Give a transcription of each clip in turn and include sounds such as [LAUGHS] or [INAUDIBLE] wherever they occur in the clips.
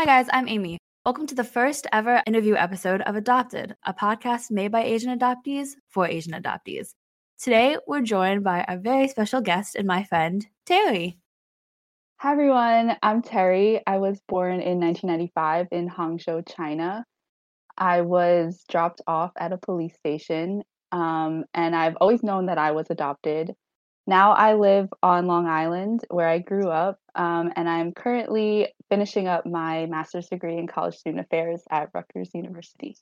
Hi, guys, I'm Aimee. Welcome to the first ever interview episode of Adopted, a podcast made by Asian adoptees for Asian adoptees. Today, we're joined by a very special guest and my friend, Teri. Hi, everyone. I'm Teri. I was born in 1995 in Hangzhou, China. I was dropped off at a police station, um, and I've always known that I was adopted. Now I live on Long Island where I grew up, um, and I'm currently finishing up my master's degree in college student affairs at Rutgers University.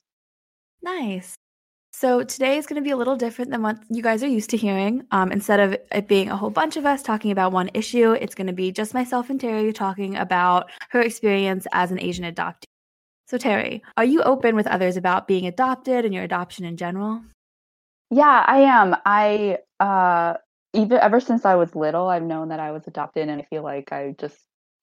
Nice. So today is going to be a little different than what you guys are used to hearing. Um, instead of it being a whole bunch of us talking about one issue, it's going to be just myself and Teri talking about her experience as an Asian adoptee. So, Teri, are you open with others about being adopted and your adoption in general? Yeah, I am. I uh, even ever since I was little, I've known that I was adopted, and I feel like I just,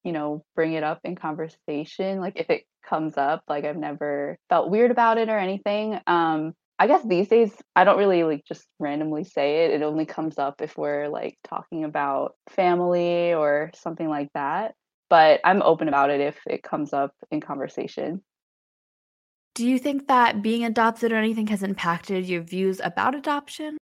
you know, bring it up in conversation. Like if it comes up, like I've never felt weird about it or anything. Um, I guess these days I don't really like just randomly say it. It only comes up if we're like talking about family or something like that. But I'm open about it if it comes up in conversation. Do you think that being adopted or anything has impacted your views about adoption?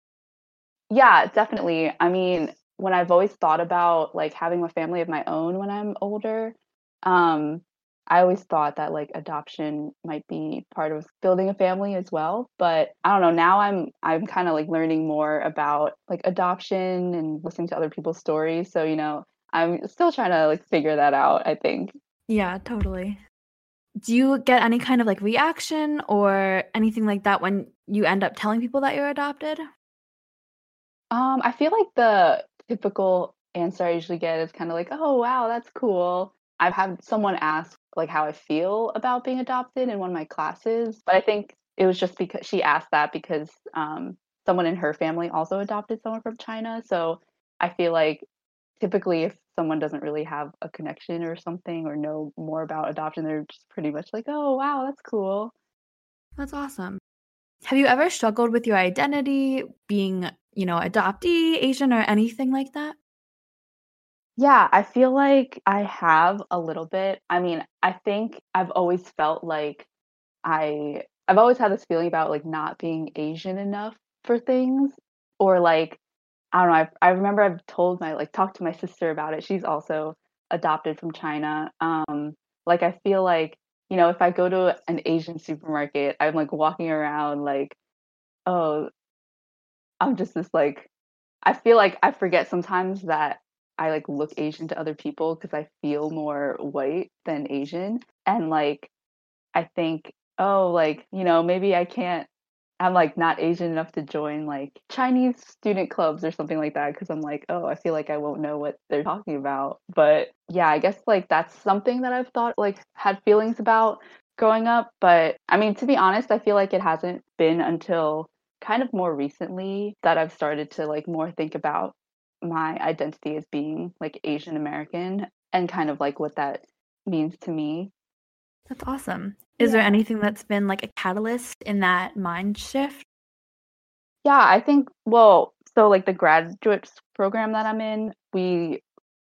Yeah, definitely. I mean, when I've always thought about like having a family of my own when I'm older, um, I always thought that like adoption might be part of building a family as well. But I don't know, now I'm I'm kind of like learning more about like adoption and listening to other people's stories. So, you know, I'm still trying to like figure that out, I think. Yeah, totally. Do you get any kind of like reaction or anything like that when you end up telling people that you're adopted? Um, I feel like the typical answer I usually get is kind of like, "Oh, wow, that's cool." I've had someone ask like how I feel about being adopted in one of my classes, but I think it was just because she asked that because um, someone in her family also adopted someone from China. So I feel like typically if someone doesn't really have a connection or something or know more about adoption, they're just pretty much like, "Oh, wow, that's cool." That's awesome. Have you ever struggled with your identity, being, you know, adoptee, Asian, or anything like that? Yeah, I feel like I have a little bit. I mean, I think I've always felt like I I've always had this feeling about like not being Asian enough for things or like I don't know, I I remember I've told my like talked to my sister about it. She's also adopted from China. Um like I feel like, you know, if I go to an Asian supermarket, I'm like walking around like, oh, I'm just this like I feel like I forget sometimes that I like look Asian to other people because I feel more white than Asian. And like I think, oh, like, you know, maybe I can't I'm like not Asian enough to join like Chinese student clubs or something like that because I'm like, oh, I feel like I won't know what they're talking about. But yeah, I guess like that's something that I've thought like had feelings about growing up. But I mean, to be honest, I feel like it hasn't been until kind of more recently that I've started to like more think about my identity as being like Asian American and kind of like what that means to me. That's awesome. Is Yeah. there anything that's been like a catalyst in that mind shift? Yeah, I think well, so like the graduate program that I'm in, we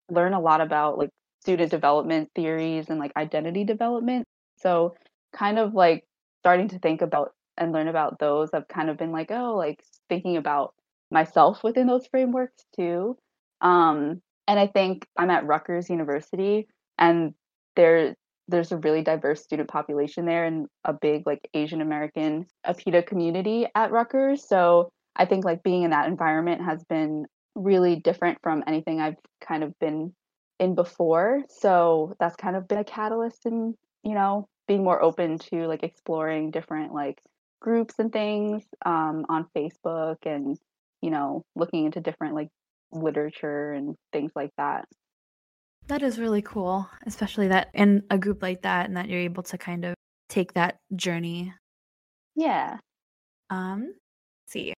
learn a lot about like student development theories and like identity development. So kind of like starting to think about and learn about those, I've kind of been like, oh, like thinking about myself within those frameworks too. Um, and I think I'm at Rutgers University and there there's a really diverse student population there and a big like Asian American APIDA community at Rutgers. So I think like being in that environment has been really different from anything I've kind of been in before. So that's kind of been a catalyst in, you know, being more open to like exploring different like groups and things um, on Facebook and, you know, looking into different like literature and things like that. That is really cool, especially that in a group like that and that you're able to kind of take that journey. Yeah. Um, let's see.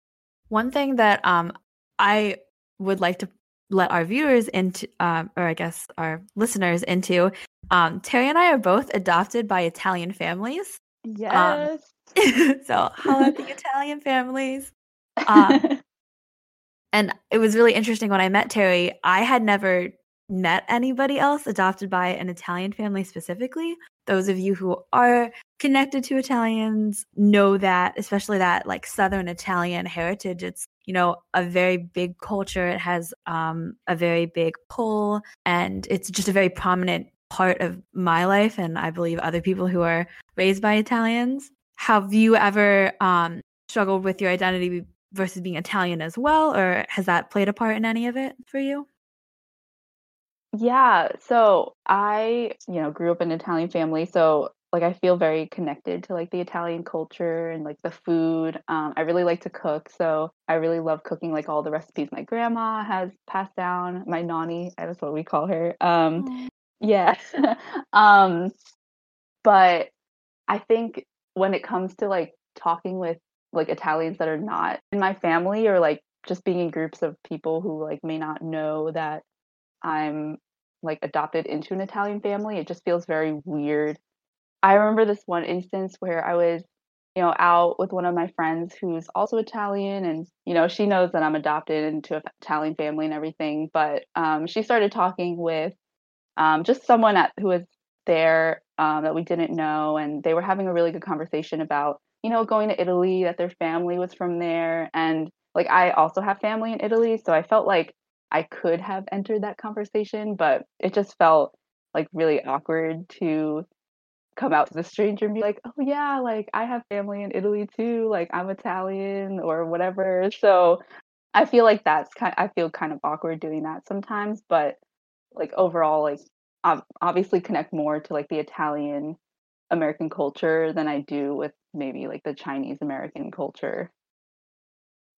One thing that um I would like to let our viewers into um or I guess our listeners into um Teri and I are both adopted by Italian families. Yes. [LAUGHS] so [LAUGHS] holla at the Italian families. [LAUGHS] Um, and it was really interesting when I met Teri. I had never met anybody else adopted by an Italian family specifically. Those of you who are connected to Italians know that, especially that like Southern Italian heritage, it's, you know, a very big culture. It has um, a very big pull and it's just a very prominent part of my life. And I believe other people who are raised by Italians. Have you ever um, struggled with your identity versus being Italian as well, or has that played a part in any of it for you? Yeah, so I, you know, grew up in an Italian family, so like I feel very connected to like the Italian culture and like the food. Um, I really like to cook, so I really love cooking like all the recipes my grandma has passed down. My nani, that's what we call her. Um, yeah. [LAUGHS] um, but I think when it comes to like talking with like Italians that are not in my family or like just being in groups of people who like may not know that I'm like adopted into an Italian family, it just feels very weird. I remember this one instance where I was, you know, out with one of my friends who's also Italian and, you know, she knows that I'm adopted into an Italian family and everything, but um, she started talking with um, just someone at, who was there um, that we didn't know and they were having a really good conversation about you know, going to Italy, that their family was from there. And like, I also have family in Italy. So I felt like I could have entered that conversation, but it just felt like really awkward to come out to the stranger and be like, oh, yeah, like I have family in Italy too. Like I'm Italian or whatever. So I feel like that's kind I feel kind of awkward doing that sometimes, but like overall, like I obviously connect more to like the Italian American culture than I do with maybe like the Chinese American culture.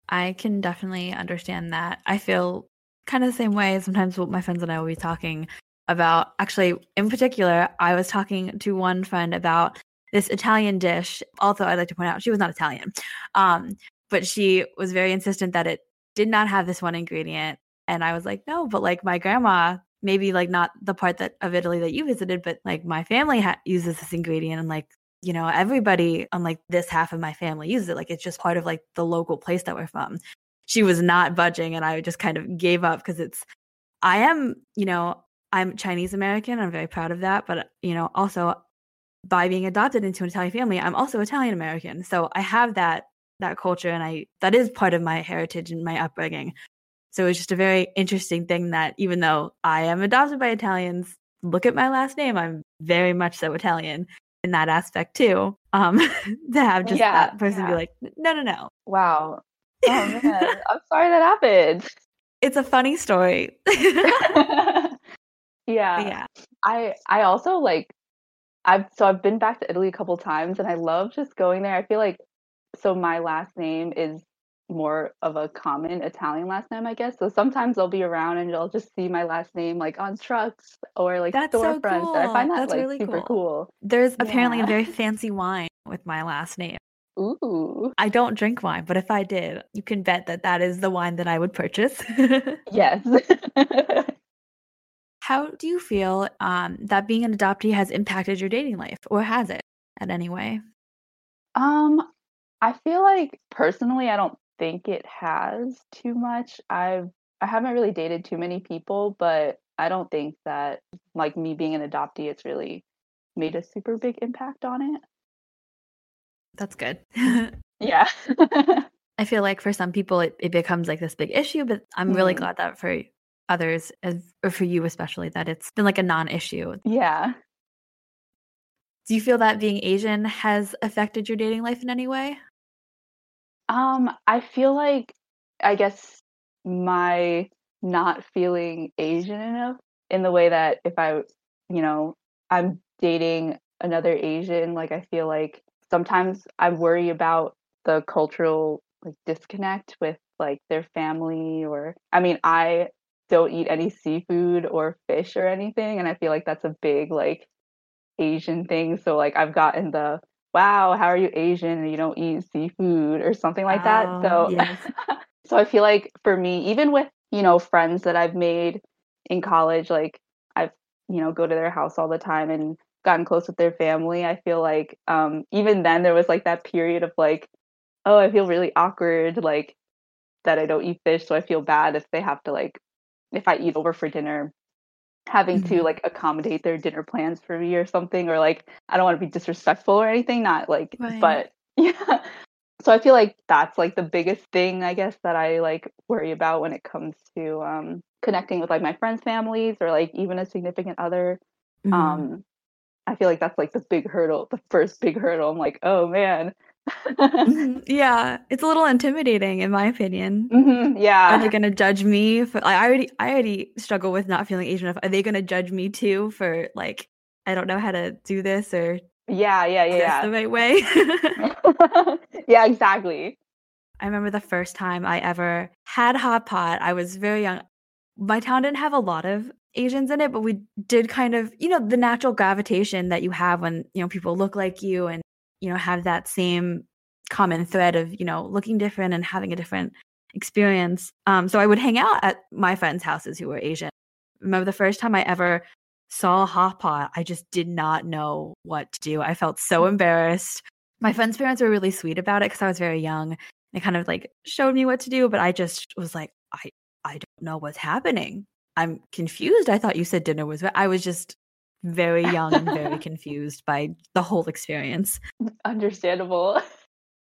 I can definitely understand that. I feel kind of the same way. Sometimes what my friends and I will be talking about, actually, in particular, I was talking to one friend about this Italian dish. Also, I'd like to point out she was not Italian, um, but she was very insistent that it did not have this one ingredient. And I was like, no, but like my grandma maybe like not the part that of Italy that you visited, but like my family ha- uses this ingredient and like you know everybody on like this half of my family uses it. Like it's just part of like the local place that we're from. She was not budging, and I just kind of gave up because it's. I am, you know, I'm Chinese American. I'm very proud of that, but you know, also by being adopted into an Italian family, I'm also Italian American. So I have that that culture, and I that is part of my heritage and my upbringing. So it's just a very interesting thing that even though I am adopted by Italians, look at my last name, I'm very much so Italian in that aspect too. Um, [LAUGHS] to have just yeah, that person yeah. be like, no, no, no. Wow. Oh man, I'm sorry that happened. It's a funny story. [LAUGHS] yeah. Yeah. I I also like I've so I've been back to Italy a couple times and I love just going there. I feel like so my last name is more of a common Italian last name, I guess. So sometimes I'll be around and you'll just see my last name like on trucks or like That's storefronts. So cool. I find that That's like really super cool. cool. There's yeah. apparently a very [LAUGHS] fancy wine with my last name. Ooh. I don't drink wine, but if I did, you can bet that that is the wine that I would purchase. [LAUGHS] yes. [LAUGHS] How do you feel um, that being an adoptee has impacted your dating life, or has it in any way? Um, I feel like personally, I don't think it has too much. I've I haven't really dated too many people, but I don't think that like me being an adoptee it's really made a super big impact on it. That's good. [LAUGHS] yeah. [LAUGHS] I feel like for some people it, it becomes like this big issue, but I'm mm. really glad that for others as or for you especially that it's been like a non-issue. Yeah. Do you feel that being Asian has affected your dating life in any way? Um, I feel like I guess my not feeling Asian enough in the way that if I, you know, I'm dating another Asian, like I feel like sometimes I worry about the cultural like disconnect with like their family or I mean, I don't eat any seafood or fish or anything and I feel like that's a big like Asian thing. So like I've gotten the wow, how are you Asian and you don't eat seafood or something like that. Ah, so yes. [LAUGHS] so I feel like for me, even with, you know, friends that I've made in college, like I've, you know, go to their house all the time and gotten close with their family. I feel like um even then there was like that period of like, oh, I feel really awkward, like that I don't eat fish, so I feel bad if they have to like if I eat over for dinner having Mm-hmm. to like accommodate their dinner plans for me or something or like I don't want to be disrespectful or anything, not like Right. but [LAUGHS] yeah. So I feel like that's like the biggest thing I guess that I like worry about when it comes to um connecting with like my friends' families or like even a significant other. Mhm. Um I feel like that's like the big hurdle, the first big hurdle. I'm like, oh man. [LAUGHS] Mhm. Yeah, it's a little intimidating in my opinion. hmm Yeah, Are they gonna judge me for I already I already struggle with not feeling Asian enough. Are they gonna judge me too for like I don't know how to do this or Yeah, yeah, this yeah, the right way? yeah. [LAUGHS] [LAUGHS] yeah, exactly. I remember the first time I ever had hot pot. I was very young. My town didn't have a lot of Asians in it, but we did kind of, you know, the natural gravitation that you have when, you know, people look like you and, you know, have that same common thread of, you know, looking different and having a different experience. Um, so I would hang out at my friends' houses who were Asian. Remember the first time I ever saw a hot pot, I just did not know what to do. I felt so embarrassed. My friends' parents were really sweet about it because I was very young. They kind of like showed me what to do, but I just was like, I I don't know what's happening. I'm confused. I thought you said dinner was. I was just very young and very [LAUGHS] confused by the whole experience. Understandable.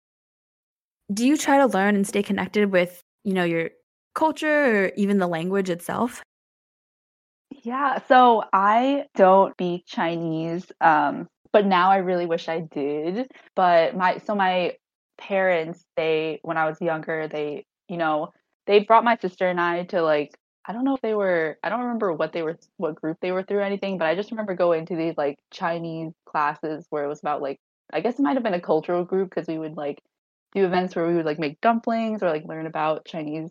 [LAUGHS] Do you try to learn and stay connected with, you know, your culture or even the language itself? Yeah, so I don't speak Chinese, um, but now I really wish I did. But my so my parents, they when I was younger, they, you know, they brought my sister and I to like I don't know if they were I don't remember what they were what group they were through or anything, but I just remember going to these like Chinese classes where it was about like I guess it might have been a cultural group because we would like do events where we would like make dumplings or like learn about Chinese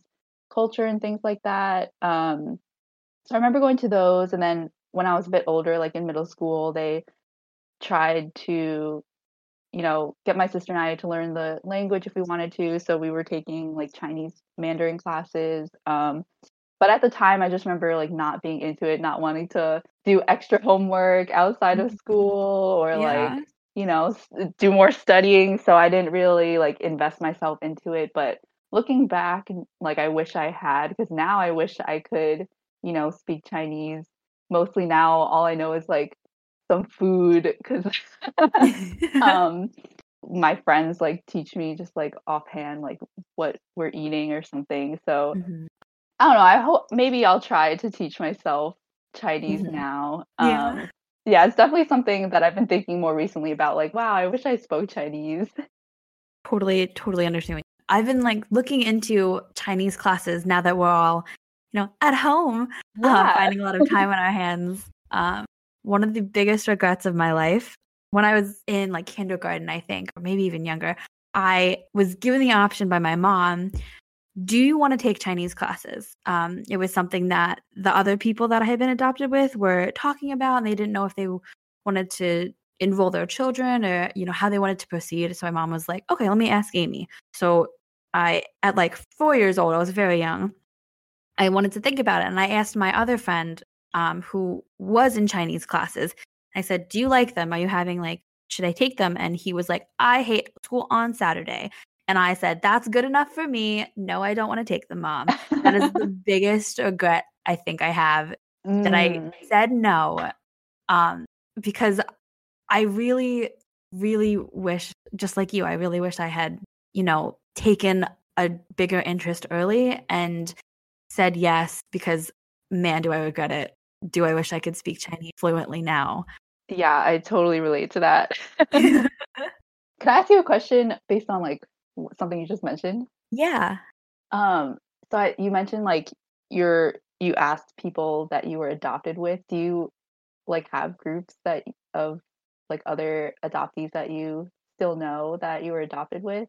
culture and things like that. Um so I remember going to those, and then when I was a bit older, like in middle school, they tried to, you know, get my sister and I to learn the language if we wanted to. So we were taking like Chinese Mandarin classes. Um, but at the time, I just remember like not being into it, not wanting to do extra homework outside of school or Yeah. like, you know, do more studying. So I didn't really like invest myself into it. But looking back, like I wish I had, because now I wish I could, you know, speak Chinese. Mostly now, all I know is like some food because [LAUGHS] [LAUGHS] um my friends like teach me just like offhand like what we're eating or something. So Mhm. I don't know. I hope maybe I'll try to teach myself Chinese Mhm. now. Yeah. Um, yeah, it's definitely something that I've been thinking more recently about. Like, wow, I wish I spoke Chinese. Totally, totally understand. I've been like looking into Chinese classes now that we're all, you know, at home, uh, finding a lot of [LAUGHS] time on our hands. Um, one of the biggest regrets of my life when I was in like kindergarten, I think, or maybe even younger, I was given the option by my mom do you want to take Chinese classes? Um, it was something that the other people that I had been adopted with were talking about, and they didn't know if they wanted to enroll their children or you know how they wanted to proceed. So my mom was like, "Okay, let me ask Aimee." So I, at like four years old, I was very young. I wanted to think about it, and I asked my other friend, um, who was in Chinese classes. I said, "Do you like them? Are you having like?" Should I take them? And he was like, I hate school on Saturday. And I said, That's good enough for me. No, I don't want to take them, mom. That is the [LAUGHS] biggest regret I think I have that I Mm, said no. Um, because I really, really wish, just like you, I really wish I had, you know, taken a bigger interest early and said yes because man, do I regret it. Do I wish I could speak Chinese fluently now? yeah, I totally relate to that. [LAUGHS] [LAUGHS] Can I ask you a question based on like something you just mentioned? yeah. Um, so I, you mentioned like you're you asked people that you were adopted with. Do you like have groups that of like other adoptees that you still know that you were adopted with?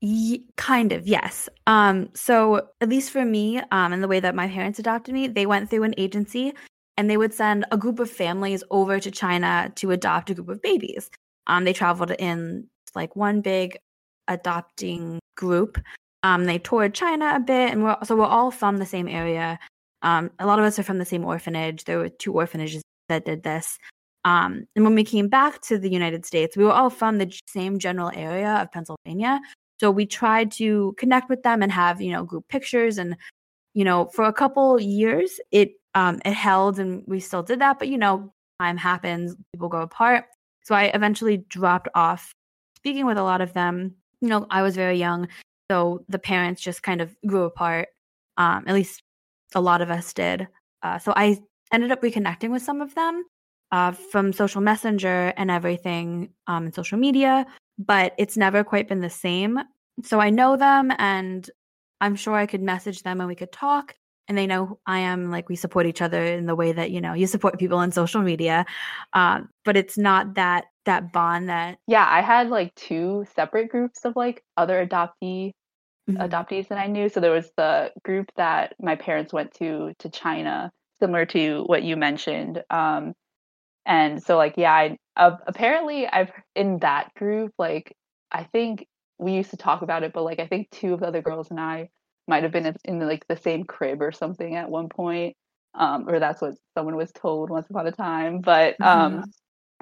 Ye- kind of, yes. Um, so at least for me, um, and the way that my parents adopted me, they went through an agency and they would send a group of families over to China to adopt a group of babies. Um, they traveled in like one big adopting group. Um, they toured China a bit, and we're so we're all from the same area. Um, a lot of us are from the same orphanage. There were two orphanages that did this. Um, and when we came back to the United States, we were all from the same general area of Pennsylvania. So we tried to connect with them and have, you know, group pictures. And, you know, for a couple years, it um, it held and we still did that. But, you know, time happens, people go apart. So I eventually dropped off speaking with a lot of them. You know, I was very young. So the parents just kind of grew apart. Um, at least a lot of us did. Uh, so I ended up reconnecting with some of them uh, from social messenger and everything um, and social media, but it's never quite been the same. So I know them and I'm sure I could message them and we could talk. And they know I am like we support each other in the way that you know you support people on social media, um, but it's not that that bond that yeah. I had like two separate groups of like other adoptee mm-hmm. adoptees that I knew. So there was the group that my parents went to to China, similar to what you mentioned. Um, and so like yeah, I uh, apparently I've in that group like I think we used to talk about it, but like I think two of the other girls and I might have been in, in like the same crib or something at one point, um, or that's what someone was told once upon a time. But um, mm-hmm.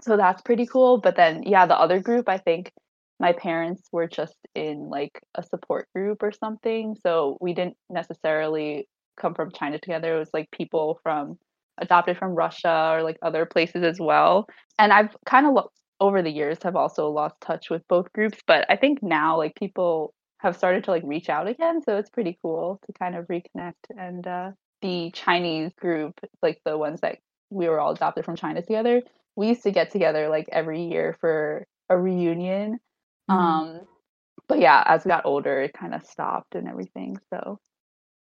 So that's pretty cool. But then yeah, the other group I think my parents were just in like a support group or something, so we didn't necessarily come from China together. It was like people from adopted from Russia or like other places as well. And I've kind of looked over the years have also lost touch with both groups, but I think now like people have started to like reach out again, so it's pretty cool to kind of reconnect. And uh, the Chinese group, like the ones that we were all adopted from China together, we used to get together like every year for a reunion. Mm-hmm. Um, but yeah, as we got older, it kind of stopped and everything. So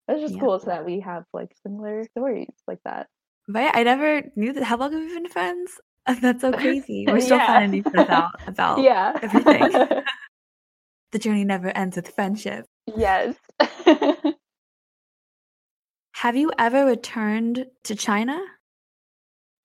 that's just yeah. cool so that we have like similar stories like that. But I never knew that. How long have we been friends? [LAUGHS] That's so crazy. We're [LAUGHS] still yeah. finding each other out [LAUGHS] about yeah. everything. the journey never ends with friendship. Yes. have you ever returned to China?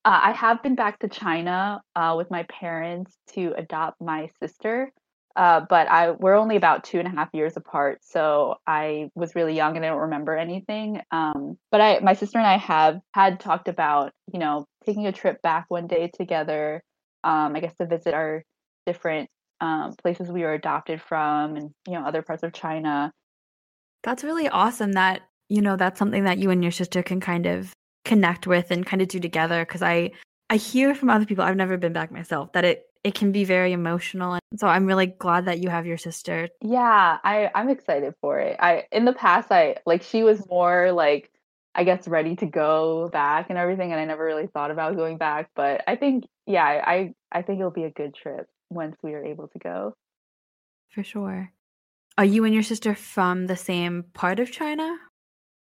Uh, I have been back to China uh, with my parents to adopt my sister. Uh, but I we're only about two and a half years apart, so I was really young and I don't remember anything. Um, but I, my sister and I have had talked about, you know, taking a trip back one day together. Um, I guess to visit our different um, places we were adopted from, and you know, other parts of China. That's really awesome. That you know, that's something that you and your sister can kind of connect with and kind of do together. Because I I hear from other people. I've never been back myself. That it it can be very emotional and so i'm really glad that you have your sister yeah i i'm excited for it i in the past i like she was more like i guess ready to go back and everything and i never really thought about going back but i think yeah i i think it'll be a good trip once we are able to go for sure are you and your sister from the same part of china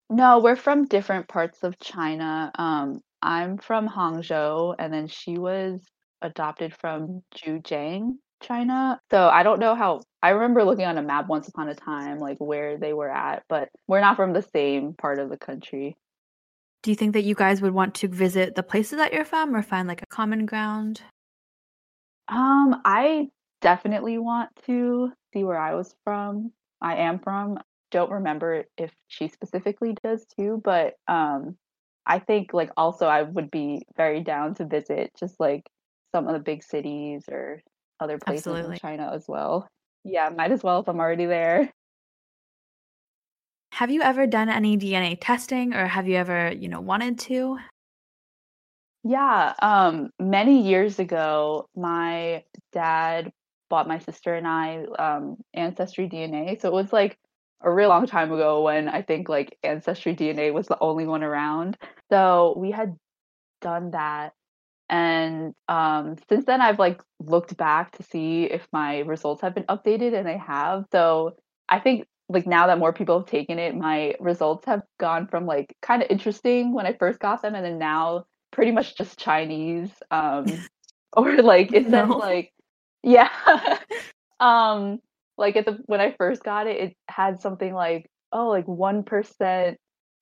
no we're from different parts of china um i'm from hangzhou and then she was adopted from Zhujiang, China. So I don't know how I remember looking on a map once upon a time like where they were at, but we're not from the same part of the country. Do you think that you guys would want to visit the places that you're from or find like a common ground? Um, I definitely want to see where I was from. I am from. Don't remember if she specifically does too, but um I think like also I would be very down to visit just like some of the big cities or other places Absolutely. in China as well. Yeah, might as well if I'm already there. Have you ever done any DNA testing or have you ever, you know, wanted to? Yeah, um many years ago my dad bought my sister and I um ancestry DNA. So it was like a real long time ago when I think like ancestry DNA was the only one around. So we had done that and um, since then i've like looked back to see if my results have been updated and they have so i think like now that more people have taken it my results have gone from like kind of interesting when i first got them and then now pretty much just chinese um [LAUGHS] or like it [LAUGHS] says no. like yeah [LAUGHS] um like at the when i first got it it had something like oh like 1%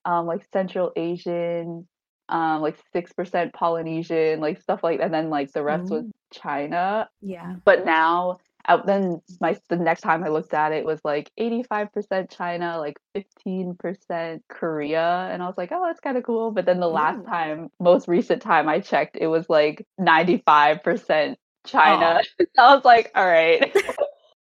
um like central asian um like 6% polynesian like stuff like and then like the rest mm-hmm. was china. Yeah. But now uh, then my the next time i looked at it was like 85% china like 15% korea and i was like oh that's kind of cool. But then the last time most recent time i checked it was like 95% china. Oh. [LAUGHS] i was like all right [LAUGHS]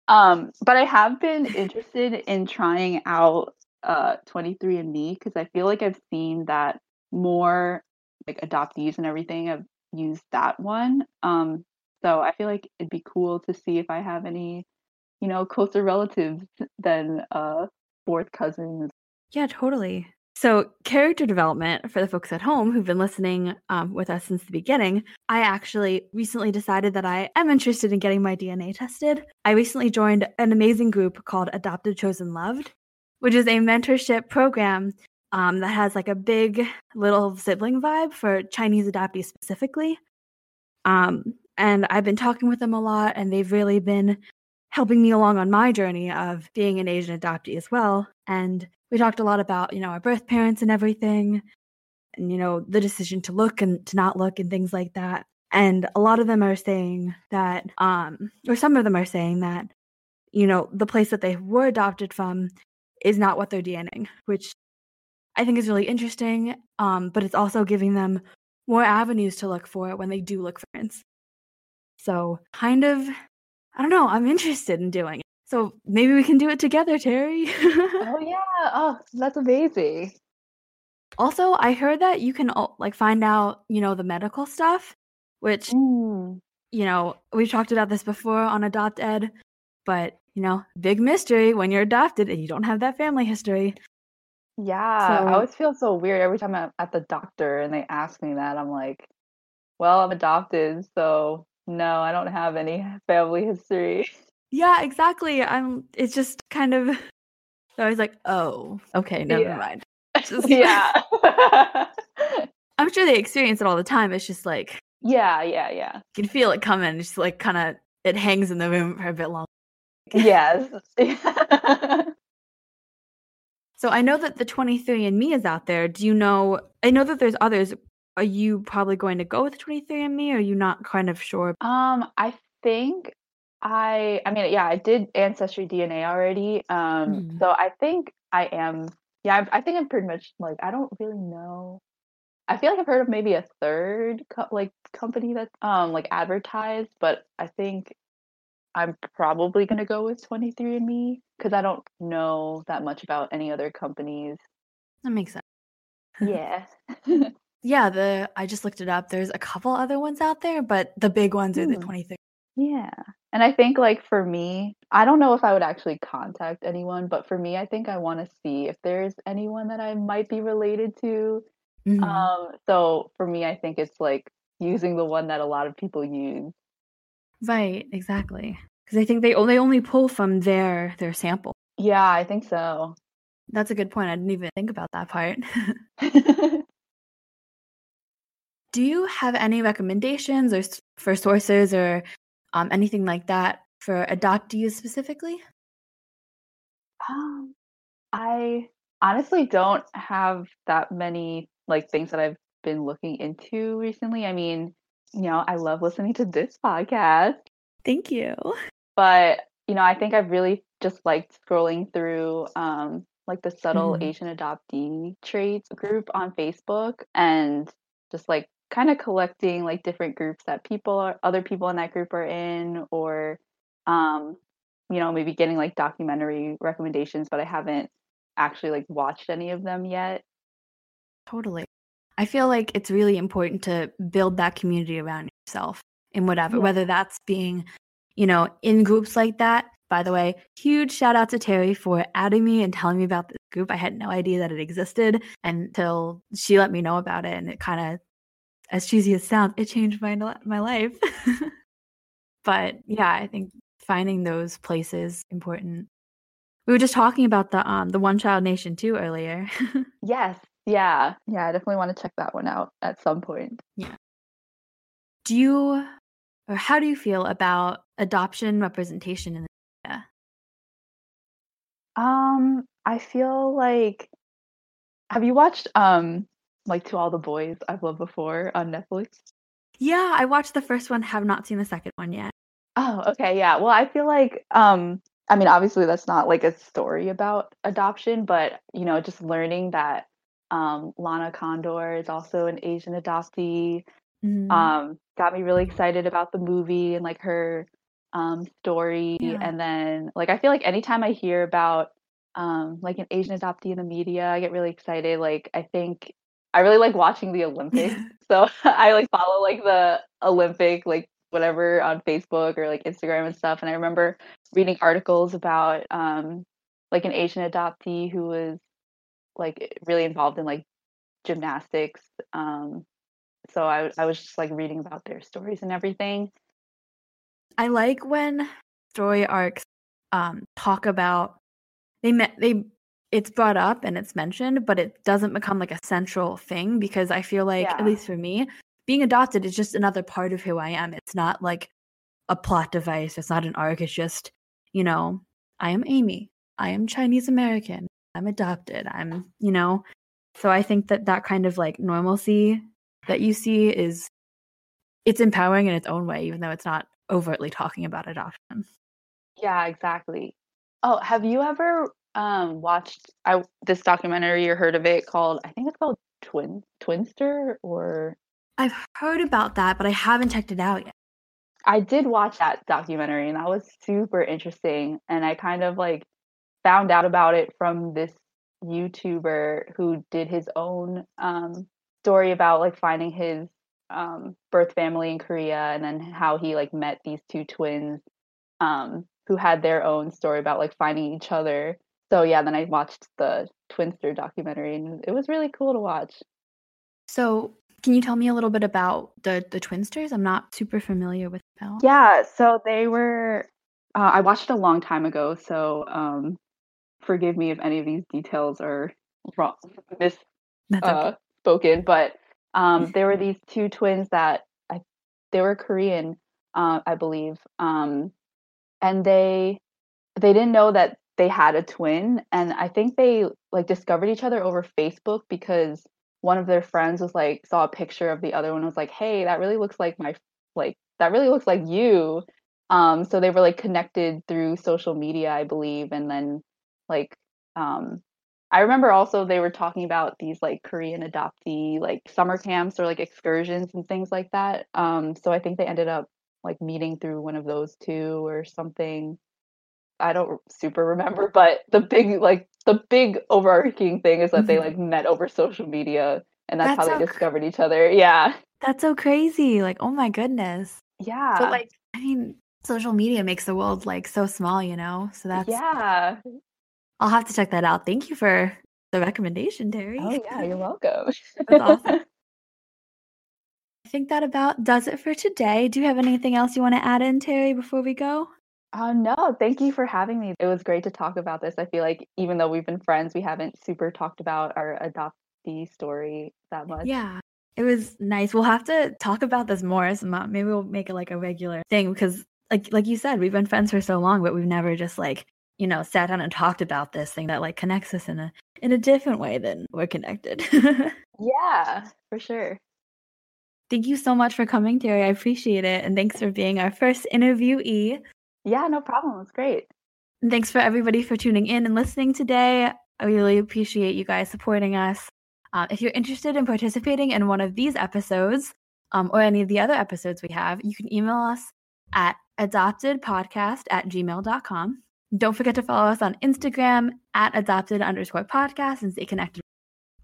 um but i have been interested in trying out uh 23andme because i feel like i've seen that more like adoptees and everything have used that one. Um, so I feel like it'd be cool to see if I have any, you know, closer relatives than uh fourth cousins. Yeah, totally. So, character development for the folks at home who've been listening um, with us since the beginning, I actually recently decided that I am interested in getting my DNA tested. I recently joined an amazing group called Adopted Chosen Loved, which is a mentorship program um, that has like a big little sibling vibe for Chinese adoptees specifically. Um, and I've been talking with them a lot, and they've really been helping me along on my journey of being an Asian adoptee as well. And we talked a lot about, you know, our birth parents and everything, and, you know, the decision to look and to not look and things like that. And a lot of them are saying that, um, or some of them are saying that, you know, the place that they were adopted from is not what they're DNing, which I think is really interesting. Um, but it's also giving them more avenues to look for when they do look for parents. So, kind of, I don't know, I'm interested in doing it. So maybe we can do it together, Teri. [LAUGHS] oh yeah. Oh, that's amazing. Also, I heard that you can like find out, you know, the medical stuff, which mm. you know, we've talked about this before on Adopted, but you know, big mystery when you're adopted and you don't have that family history. Yeah, so, I always feel so weird every time I'm at the doctor and they ask me that. I'm like, well, I'm adopted, so no, I don't have any family history. Yeah, exactly. I'm it's just kind of so I was like, "Oh, okay, never yeah. mind." [LAUGHS] Just, yeah. [LAUGHS] I'm sure they experience it all the time. It's just like Yeah, yeah, yeah. You can feel it coming. It's just like kind of it hangs in the room for a bit long. Yes. [LAUGHS] so I know that the 23andMe is out there. Do you know I know that there's others. Are you probably going to go with 23andMe or are you not kind of sure? Um, I think I I mean, yeah, I did ancestry DNA already. Um, mm. so I think I am. Yeah, I, I, think I'm pretty much like I don't really know. I feel like I've heard of maybe a third co- like company that's um like advertised, but I think I'm probably gonna go with 23andMe because I don't know that much about any other companies. That makes sense. Yeah. [LAUGHS] [LAUGHS] yeah, the I just looked it up. There's a couple other ones out there, but the big ones are the 23. Yeah. And I think like for me, I don't know if I would actually contact anyone, but for me, I think I want to see if there's anyone that I might be related to. Mhm. Um, so for me, I think it's like using the one that a lot of people use. Right, exactly. Because I think they only only pull from their their sample. Yeah, I think so. That's a good point. I didn't even think about that part. [LAUGHS] Do you have any recommendations or for sources or um, anything like that for adoptees specifically? Um, I honestly don't have that many like things that I've been looking into recently. I mean, you know, I love listening to this podcast. Thank you. But, you know, I think I've really just liked scrolling through um like the subtle mm-hmm. Asian adoptee traits group on Facebook and just like kind of collecting like different groups that people are other people in that group are in or um you know maybe getting like documentary recommendations but i haven't actually like watched any of them yet. Totally. I feel like it's really important to build that community around yourself in whatever yeah. whether that's being you know in groups like that. By the way huge shout out to teri for adding me and telling me about this group. I had no idea that it existed until she let me know about it and it kind of as cheesy as sounds, it changed my my life. [LAUGHS] but yeah, I think finding those places important. We were just talking about the um the One Child Nation too earlier. [LAUGHS] yes. Yeah. Yeah, I definitely want to check that one out at some point. Yeah. Do you or how do you feel about adoption representation in the media? Um, I feel like have you watched um like To All the Boys I've Loved Before on Netflix? Yeah, I watched the first one, have not seen the second one yet. Oh, okay, yeah. Well, I feel like um I mean, obviously that's not like a story about adoption, but you know, just learning that um Lana Condor is also an Asian adoptee mm-hmm. um got me really excited about the movie and like her um story yeah. and then like I feel like anytime I hear about um like an Asian adoptee in the media, I get really excited. Like I think I really like watching the Olympics. [LAUGHS] so [LAUGHS] I like follow like the Olympic like whatever on Facebook or like Instagram and stuff. And I remember reading articles about um like an Asian adoptee who was like really involved in like gymnastics. Um so I I was just like reading about their stories and everything. I like when story arcs um talk about they met they it's brought up and it's mentioned, but it doesn't mm-hmm. become like a central thing because I feel like, yeah. at least for me, being adopted is just another part of who I am. It's not like a plot device. It's not an arc. It's just, you know, I am Aimee. I am Chinese American. I'm adopted. I'm, you know, so I think that that kind of like normalcy that you see is it's empowering in its own way, even though it's not overtly talking about adoption. Yeah, exactly. Oh, have you ever um watched I this documentary or heard of it called I think it's called Twin Twinster or I've heard about that, but I haven't checked it out yet. I did watch that documentary and that was super interesting and I kind of like found out about it from this YouTuber who did his own um story about like finding his um birth family in Korea and then how he like met these two twins um who had their own story about like finding each other so yeah, then I watched the Twinster documentary and it was really cool to watch. So can you tell me a little bit about the the Twinsters? I'm not super familiar with them. Yeah, so they were uh, I watched it a long time ago, so um, forgive me if any of these details are wrong, [LAUGHS] mis uh, spoken. But um, there were [LAUGHS] these two twins that I they were Korean, uh, I believe, um, and they they didn't know that they had a twin and i think they like discovered each other over facebook because one of their friends was like saw a picture of the other one was like hey that really looks like my like that really looks like you. Um so they were like connected through social media i believe and then like um i remember also they were talking about these like korean adoptee like summer camps or like excursions and things like that. Um so i think they ended up like meeting through one of those two or something I don't super remember, but the big like the big overarching thing is that mm-hmm. they like met over social media and that's, that's how so they discovered each other. Yeah. That's so crazy. Like, oh my goodness. Yeah. But like I mean, social media makes the world like so small, you know? So that's Yeah. I'll have to check that out. Thank you for the recommendation, Teri. Oh yeah, you're welcome. [LAUGHS] that's awesome. [LAUGHS] I think that about does it for today. Do you have anything else you want to add in, Teri, before we go? Uh, no, thank you for having me. It was great to talk about this. I feel like even though we've been friends, we haven't super talked about our adoptee story that much. Yeah, it was nice. We'll have to talk about this more as. Maybe we'll make it like a regular thing because, like, like you said, we've been friends for so long, but we've never just like you know sat down and talked about this thing that like connects us in a in a different way than we're connected. [LAUGHS] yeah, for sure. Thank you so much for coming, Teri. I appreciate it. And thanks for being our first interviewee. Yeah, no problem. It's great. And thanks for everybody for tuning in and listening today. I really appreciate you guys supporting us. Uh, if you're interested in participating in one of these episodes um, or any of the other episodes we have, you can email us at adoptedpodcast at gmail.com. Don't forget to follow us on Instagram at adopted underscore podcast and stay connected.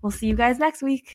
We'll see you guys next week.